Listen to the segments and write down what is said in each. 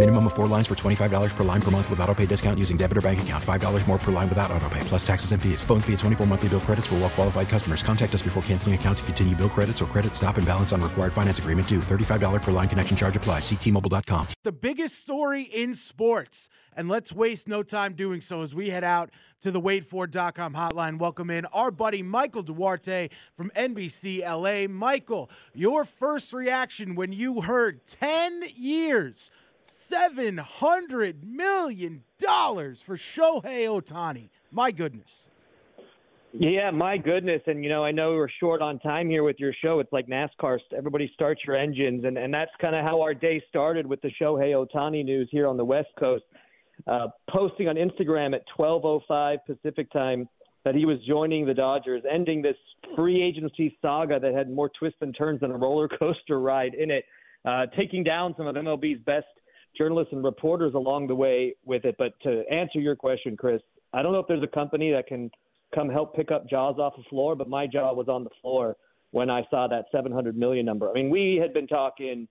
Minimum of four lines for $25 per line per month with auto pay discount using debit or bank account. $5 more per line without auto pay, plus taxes and fees. Phone fee at 24 monthly bill credits for well qualified customers. Contact us before canceling account to continue bill credits or credit stop and balance on required finance agreement due. $35 per line connection charge applies. Ctmobile.com. The biggest story in sports. And let's waste no time doing so as we head out to the waitfor.com hotline. Welcome in our buddy Michael Duarte from NBC LA. Michael, your first reaction when you heard 10 years seven hundred million dollars for Shohei Ohtani. My goodness. Yeah, my goodness. And, you know, I know we're short on time here with your show. It's like NASCAR. Everybody starts your engines. And, and that's kind of how our day started with the Shohei Ohtani news here on the West Coast. Uh, posting on Instagram at 12.05 Pacific time that he was joining the Dodgers, ending this free agency saga that had more twists and turns than a roller coaster ride in it, uh, taking down some of MLB's best journalists and reporters along the way with it. But to answer your question, Chris, I don't know if there's a company that can come help pick up jaws off the floor, but my jaw was on the floor when I saw that 700 million number. I mean, we had been talking,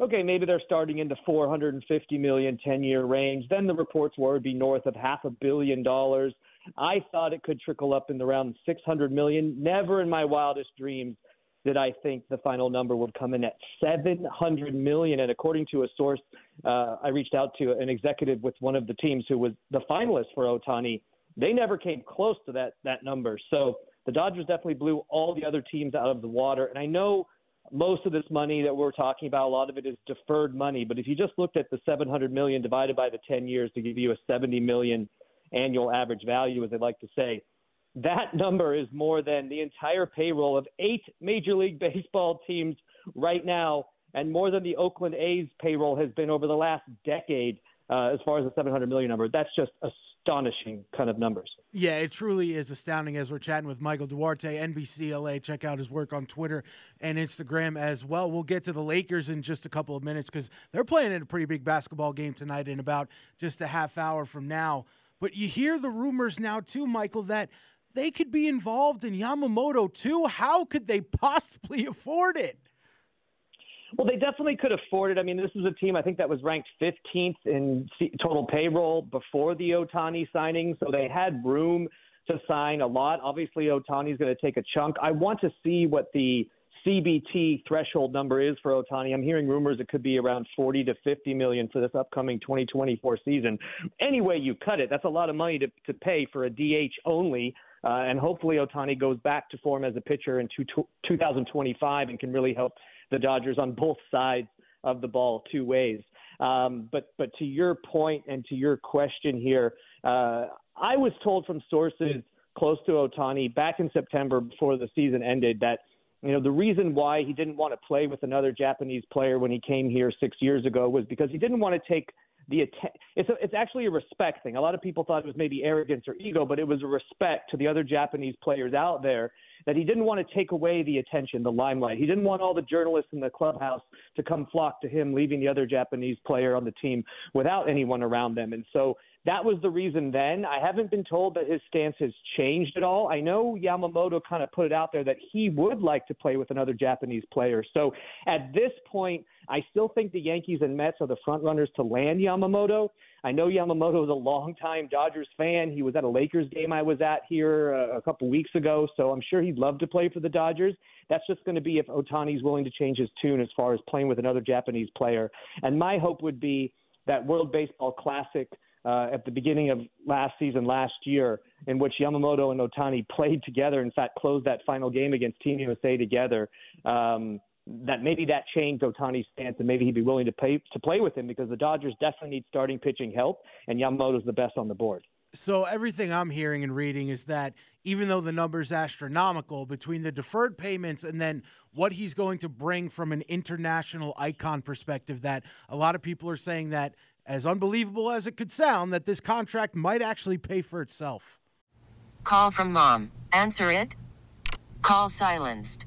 okay, maybe they're starting into 450 million 10 year range. Then the reports were it'd be north of half a billion dollars. I thought it could trickle up in the around 600 million. Never in my wildest dreams did I think the final number would come in at 700 million. And according to a source, uh, I reached out to an executive with one of the teams who was the finalist for Ohtani, They never came close to that that number. So the Dodgers definitely blew all the other teams out of the water. And I know most of this money that we're talking about, a lot of it is deferred money. But if you just looked at the 700 million divided by the 10 years to give you a 70 million annual average value, as they like to say, that number is more than the entire payroll of eight Major League Baseball teams right now, and more than the Oakland A's payroll has been over the last decade. Uh, as far as the 700 million number, that's just astonishing kind of numbers. Yeah, it truly is astounding. As we're chatting with Michael Duarte, NBC LA, check out his work on Twitter and Instagram as well. We'll get to the Lakers in just a couple of minutes because they're playing in a pretty big basketball game tonight in about just a half hour from now. But you hear the rumors now too, Michael, that they could be involved in Yamamoto too. How could they possibly afford it? Well, they definitely could afford it. I mean, this is a team I think that was ranked 15th in total payroll before the Ohtani signing, so they had room to sign a lot. Obviously, Ohtani's going to take a chunk. I want to see what the CBT threshold number is for Ohtani. I'm hearing rumors it could be around 40 to 50 million for this upcoming 2024 season. Any way you cut it, that's a lot of money to, to pay for a DH only. Uh, and hopefully Ohtani goes back to form as a pitcher in two, 2025 and can really help the Dodgers on both sides of the ball two ways. Um, but but to your point and to your question here, uh, I was told from sources close to Ohtani back in September before the season ended that you know the reason why he didn't want to play with another Japanese player when he came here six years ago was because he didn't want to take the it's a, it's actually a respect thing. A lot of people thought it was maybe arrogance or ego, but it was a respect to the other Japanese players out there that he didn't want to take away the attention, the limelight. He didn't want all the journalists in the clubhouse to come flock to him, leaving the other Japanese player on the team without anyone around them. And so that was the reason then. I haven't been told that his stance has changed at all. I know Yamamoto kind of put it out there that he would like to play with another Japanese player. So at this point, I still think the Yankees and Mets are the front runners to land Yamamoto. I know Yamamoto is a longtime Dodgers fan. He was at a Lakers game I was at here a, a couple weeks ago, so I'm sure he'd love to play for the Dodgers. That's just going to be if Ohtani's willing to change his tune as far as playing with another Japanese player. And my hope would be that World Baseball Classic – uh, at the beginning of last season, last year, in which Yamamoto and Ohtani played together. In fact, closed that final game against Team USA together. Um, that maybe that changed Ohtani's stance and maybe he'd be willing to pay to play with him because the Dodgers definitely need starting pitching help and Yamamoto's the best on the board. So everything I'm hearing and reading is that even though the number's astronomical between the deferred payments and then what he's going to bring from an international icon perspective that a lot of people are saying that as unbelievable as it could sound that this contract might actually pay for itself. Call from mom. Answer it. Call silenced.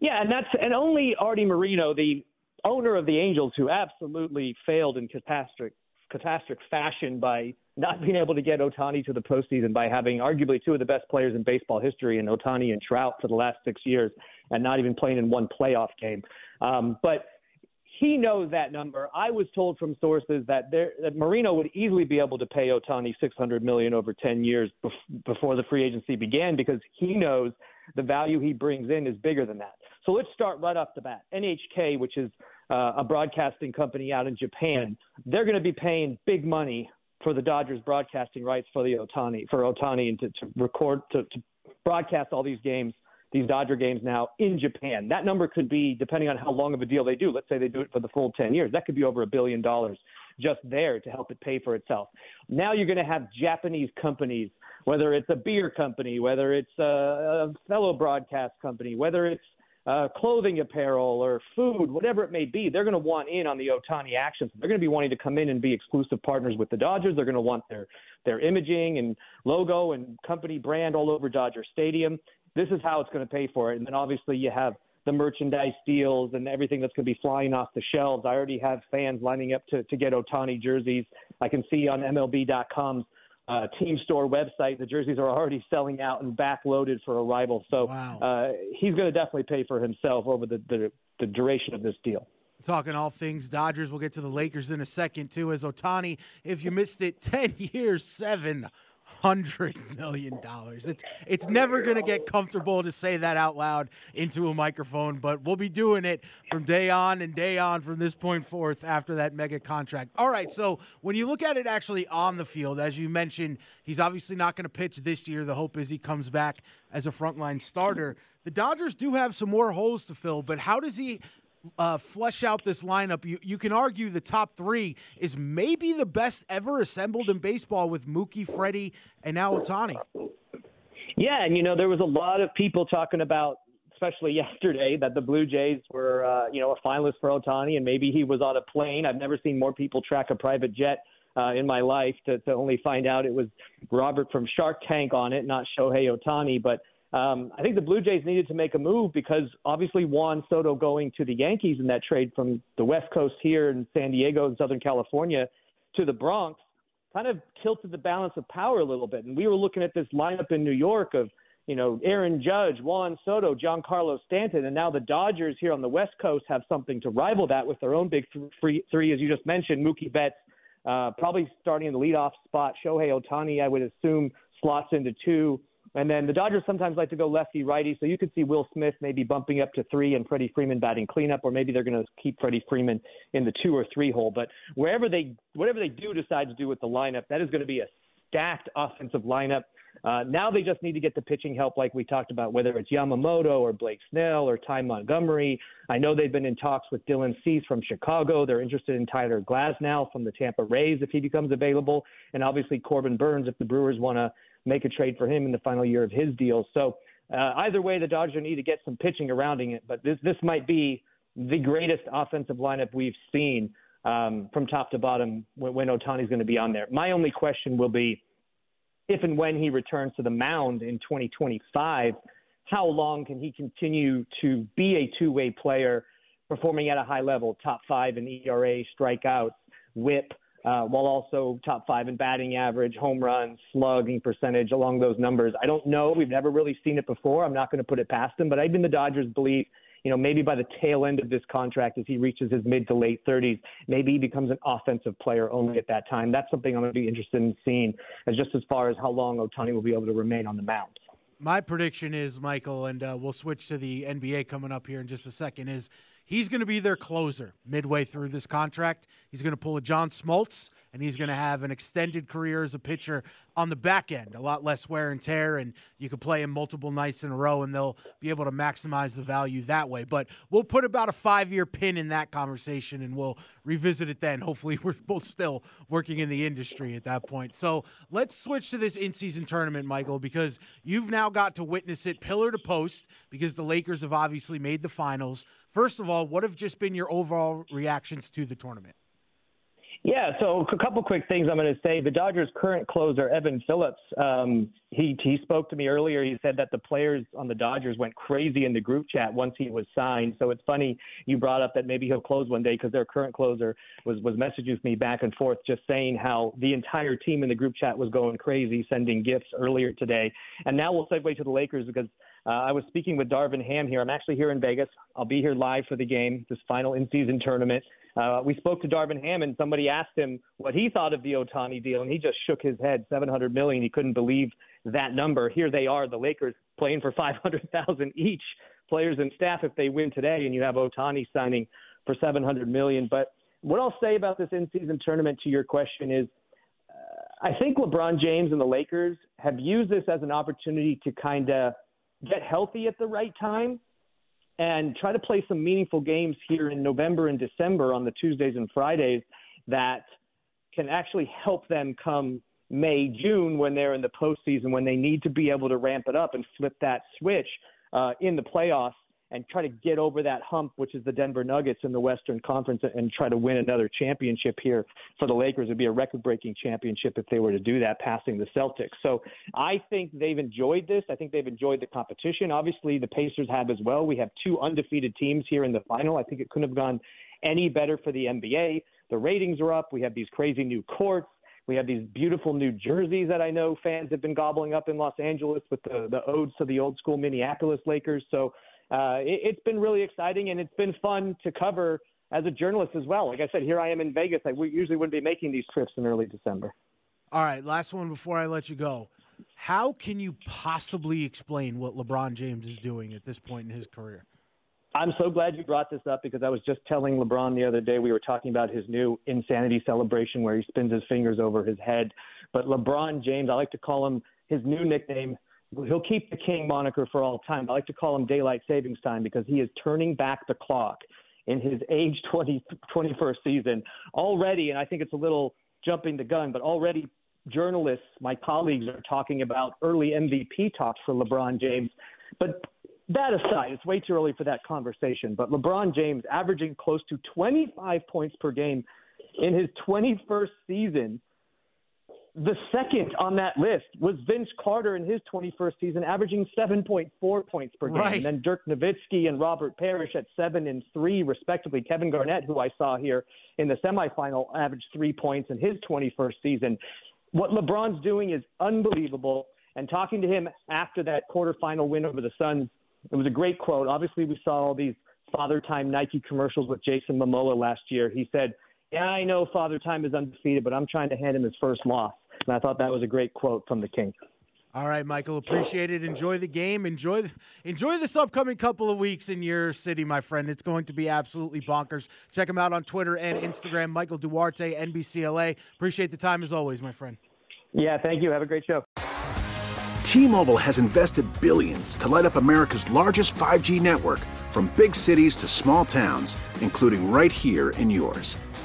Yeah, and that's and only Arte Moreno, the owner of the Angels, who absolutely failed in catastrophic catastrophic fashion by not being able to get Ohtani to the postseason by having arguably two of the best players in baseball history in Ohtani and Trout for the last six years and not even playing in one playoff game. Um, but he knows that number. I was told from sources that there that Moreno would easily be able to pay Ohtani 600 million over 10 years bef- before the free agency began because he knows the value he brings in is bigger than that. So let's start right off the bat. NHK, which is uh, a broadcasting company out in Japan, they're going to be paying big money for the Dodgers broadcasting rights for the Ohtani for Ohtani and to, to record to, to broadcast all these games, these Dodger games now in Japan. That number could be depending on how long of a deal they do. Let's say they do it for the full 10 years. That could be over a billion dollars just there to help it pay for itself. Now you're going to have Japanese companies, whether it's a beer company, whether it's a, fellow broadcast company, whether it's uh, clothing apparel or food, whatever it may be, they're going to want in on the Ohtani actions. They're going to be wanting to come in and be exclusive partners with the Dodgers. They're going to want their their imaging and logo and company brand all over Dodger Stadium. This is how it's going to pay for it. And then obviously you have the merchandise deals and everything that's going to be flying off the shelves. I already have fans lining up to, to get Ohtani jerseys. I can see on MLB.com's uh, team store website, the jerseys are already selling out and backloaded for arrival. So Wow. uh, he's going to definitely pay for himself over the, the, the duration of this deal. Talking all things Dodgers. We'll get to the Lakers in a second, too. As Ohtani, if you missed it, 10 years, $700 million. It's, it's never to get comfortable to say that out loud into a microphone, but we'll be doing it from day on and day on from this point forth after that mega contract. All right, so when you look at it actually on the field, as you mentioned, he's obviously not to pitch this year. The hope is he comes back as a frontline starter. The Dodgers do have some more holes to fill, but how does he uh, flesh out this lineup, you, you can argue the top three is maybe the best ever assembled in baseball with Mookie, Freddie, and now Ohtani. Yeah, and you know there was a lot of people talking about, especially yesterday, that the Blue Jays were, uh, you know, a finalist for Ohtani, and maybe he was on a plane. I've never seen more people track a private jet uh, in my life to, to only find out it was Robert from Shark Tank on it, not Shohei Ohtani. But Um, I think the Blue Jays needed to make a move because obviously Juan Soto going to the Yankees in that trade from the West Coast here in San Diego and Southern California to the Bronx kind of tilted the balance of power a little bit. And we were looking at this lineup in New York of, you know, Aaron Judge, Juan Soto, Giancarlo Stanton, and now the Dodgers here on the West Coast have something to rival that with their own big three, three as you just mentioned, Mookie Betts, uh, probably starting in the leadoff spot. Shohei Ohtani, I would assume, slots into two. And then the Dodgers sometimes like to go lefty righty, so you could see Will Smith maybe bumping up to three and Freddie Freeman batting cleanup, or maybe they're going to keep Freddie Freeman in the two or three hole. But wherever they, whatever they do decide to do with the lineup, that is going to be a stacked offensive lineup. Uh, now they just need to get the pitching help, like we talked about, whether it's Yamamoto or Blake Snell or Ty Montgomery. I know they've been in talks with Dylan Cease from Chicago. They're interested in Tyler Glasnow from the Tampa Rays if he becomes available, and obviously Corbin Burnes if the Brewers want to make a trade for him in the final year of his deal. So uh, either way, the Dodgers need to get some pitching around it. But this this might be the greatest offensive lineup we've seen um, from top to bottom when, when Ohtani's going to be on there. My only question will be if and when he returns to the mound in 2025. How long can he continue to be a two-way player, performing at a high level, top five in ERA, strikeouts, WHIP? Uh, while also top five in batting average, home runs, slugging percentage, along those numbers. I don't know. We've never really seen it before. I'm not going to put it past him, but even the Dodgers believe, you know, maybe by the tail end of this contract, as he reaches his mid to late 30s, maybe he becomes an offensive player only at that time. That's something I'm going to be interested in seeing, as just as far as how long Ohtani will be able to remain on the mound. My prediction is, Michael, and uh, we'll switch to the NBA coming up here in just a second, is he's going to be their closer midway through this contract. He's going to pull a John Smoltz and he's going to have an extended career as a pitcher on the back end, a lot less wear and tear, and you could play him multiple nights in a row, and they'll be able to maximize the value that way. But we'll put about a five year pin in that conversation, and we'll revisit it then. Hopefully, we're both still working in the industry at that point. So let's switch to this in season tournament, Michael, because you've now got to witness it pillar to post because the Lakers have obviously made the finals. First of all, what have just been your overall reactions to the tournament? Yeah, so a couple quick things I'm going to say. The Dodgers' current closer, Evan Phillips, um, he he spoke to me earlier. He said that the players on the Dodgers went crazy in the group chat once he was signed. So it's funny you brought up that maybe he'll close one day because their current closer was was messaging me back and forth, just saying how the entire team in the group chat was going crazy, sending gifts earlier today. And now we'll segue to the Lakers because uh, I was speaking with Darvin Ham here. I'm actually here in Vegas. I'll be here live for the game, this final in-season tournament. Uh, we spoke to Darvin Ham, and somebody asked him what he thought of the Ohtani deal, and he just shook his head. Seven hundred million. He couldn't believe that number. Here they are, the Lakers playing for five hundred thousand each, players and staff, if they win today, and you have Ohtani signing for seven hundred million. But what I'll say about this in-season tournament, to your question, is uh, I think LeBron James and the Lakers have used this as an opportunity to kind of get healthy at the right time and try to play some meaningful games here in November and December on the Tuesdays and Fridays that can actually help them come May, June when they're in the postseason, when they need to be able to ramp it up and flip that switch uh, in the playoffs and try to get over that hump, which is the Denver Nuggets in the Western Conference, and try to win another championship here for the Lakers. It would be a record breaking championship if they were to do that, passing the Celtics. So I think they've enjoyed this. I think they've enjoyed the competition. Obviously, the Pacers have as well. We have two undefeated teams here in the final. I think it couldn't have gone any better for the NBA. The ratings are up. We have these crazy new courts. We have these beautiful new jerseys that I know fans have been gobbling up in Los Angeles with the, the odes to the old school Minneapolis Lakers. So uh, it, it's been really exciting and it's been fun to cover as a journalist as well. Like I said, here I am in Vegas. I usually wouldn't be making these trips in early December. All right, last one before I let you go. How can you possibly explain what LeBron James is doing at this point in his career? I'm so glad you brought this up because I was just telling LeBron the other day we were talking about his new insanity celebration where he spins his fingers over his head. But LeBron James, I like to call him his new nickname, he'll keep the king moniker for all time. I like to call him daylight savings time because he is turning back the clock in his age 20, 21st season already. And I think it's a little jumping the gun, but already journalists, my colleagues, are talking about early MVP talks for LeBron James. But that aside, it's way too early for that conversation. But LeBron James averaging close to 25 points per game in his 21st season The second on that list was Vince Carter in his 21st season, averaging 7.4 points per game. Right. And then Dirk Nowitzki and Robert Parish at seven and three, respectively. Kevin Garnett, who I saw here in the semifinal, averaged three points in his 21st season. What LeBron's doing is unbelievable. And talking to him after that quarterfinal win over the Suns, it was a great quote. Obviously, we saw all these Father Time Nike commercials with Jason Momoa last year. He said, Yeah, I know Father Time is undefeated, but I'm trying to hand him his first loss. And I thought that was a great quote from the King. All right, Michael. Appreciate it. Enjoy the game. Enjoy enjoy this upcoming couple of weeks in your city, my friend. It's going to be absolutely bonkers. Check him out on Twitter and Instagram. Michael Duarte, NBCLA. Appreciate the time as always, my friend. Yeah, thank you. Have a great show. T-Mobile has invested billions to light up America's largest 5G network from big cities to small towns, including right here in yours.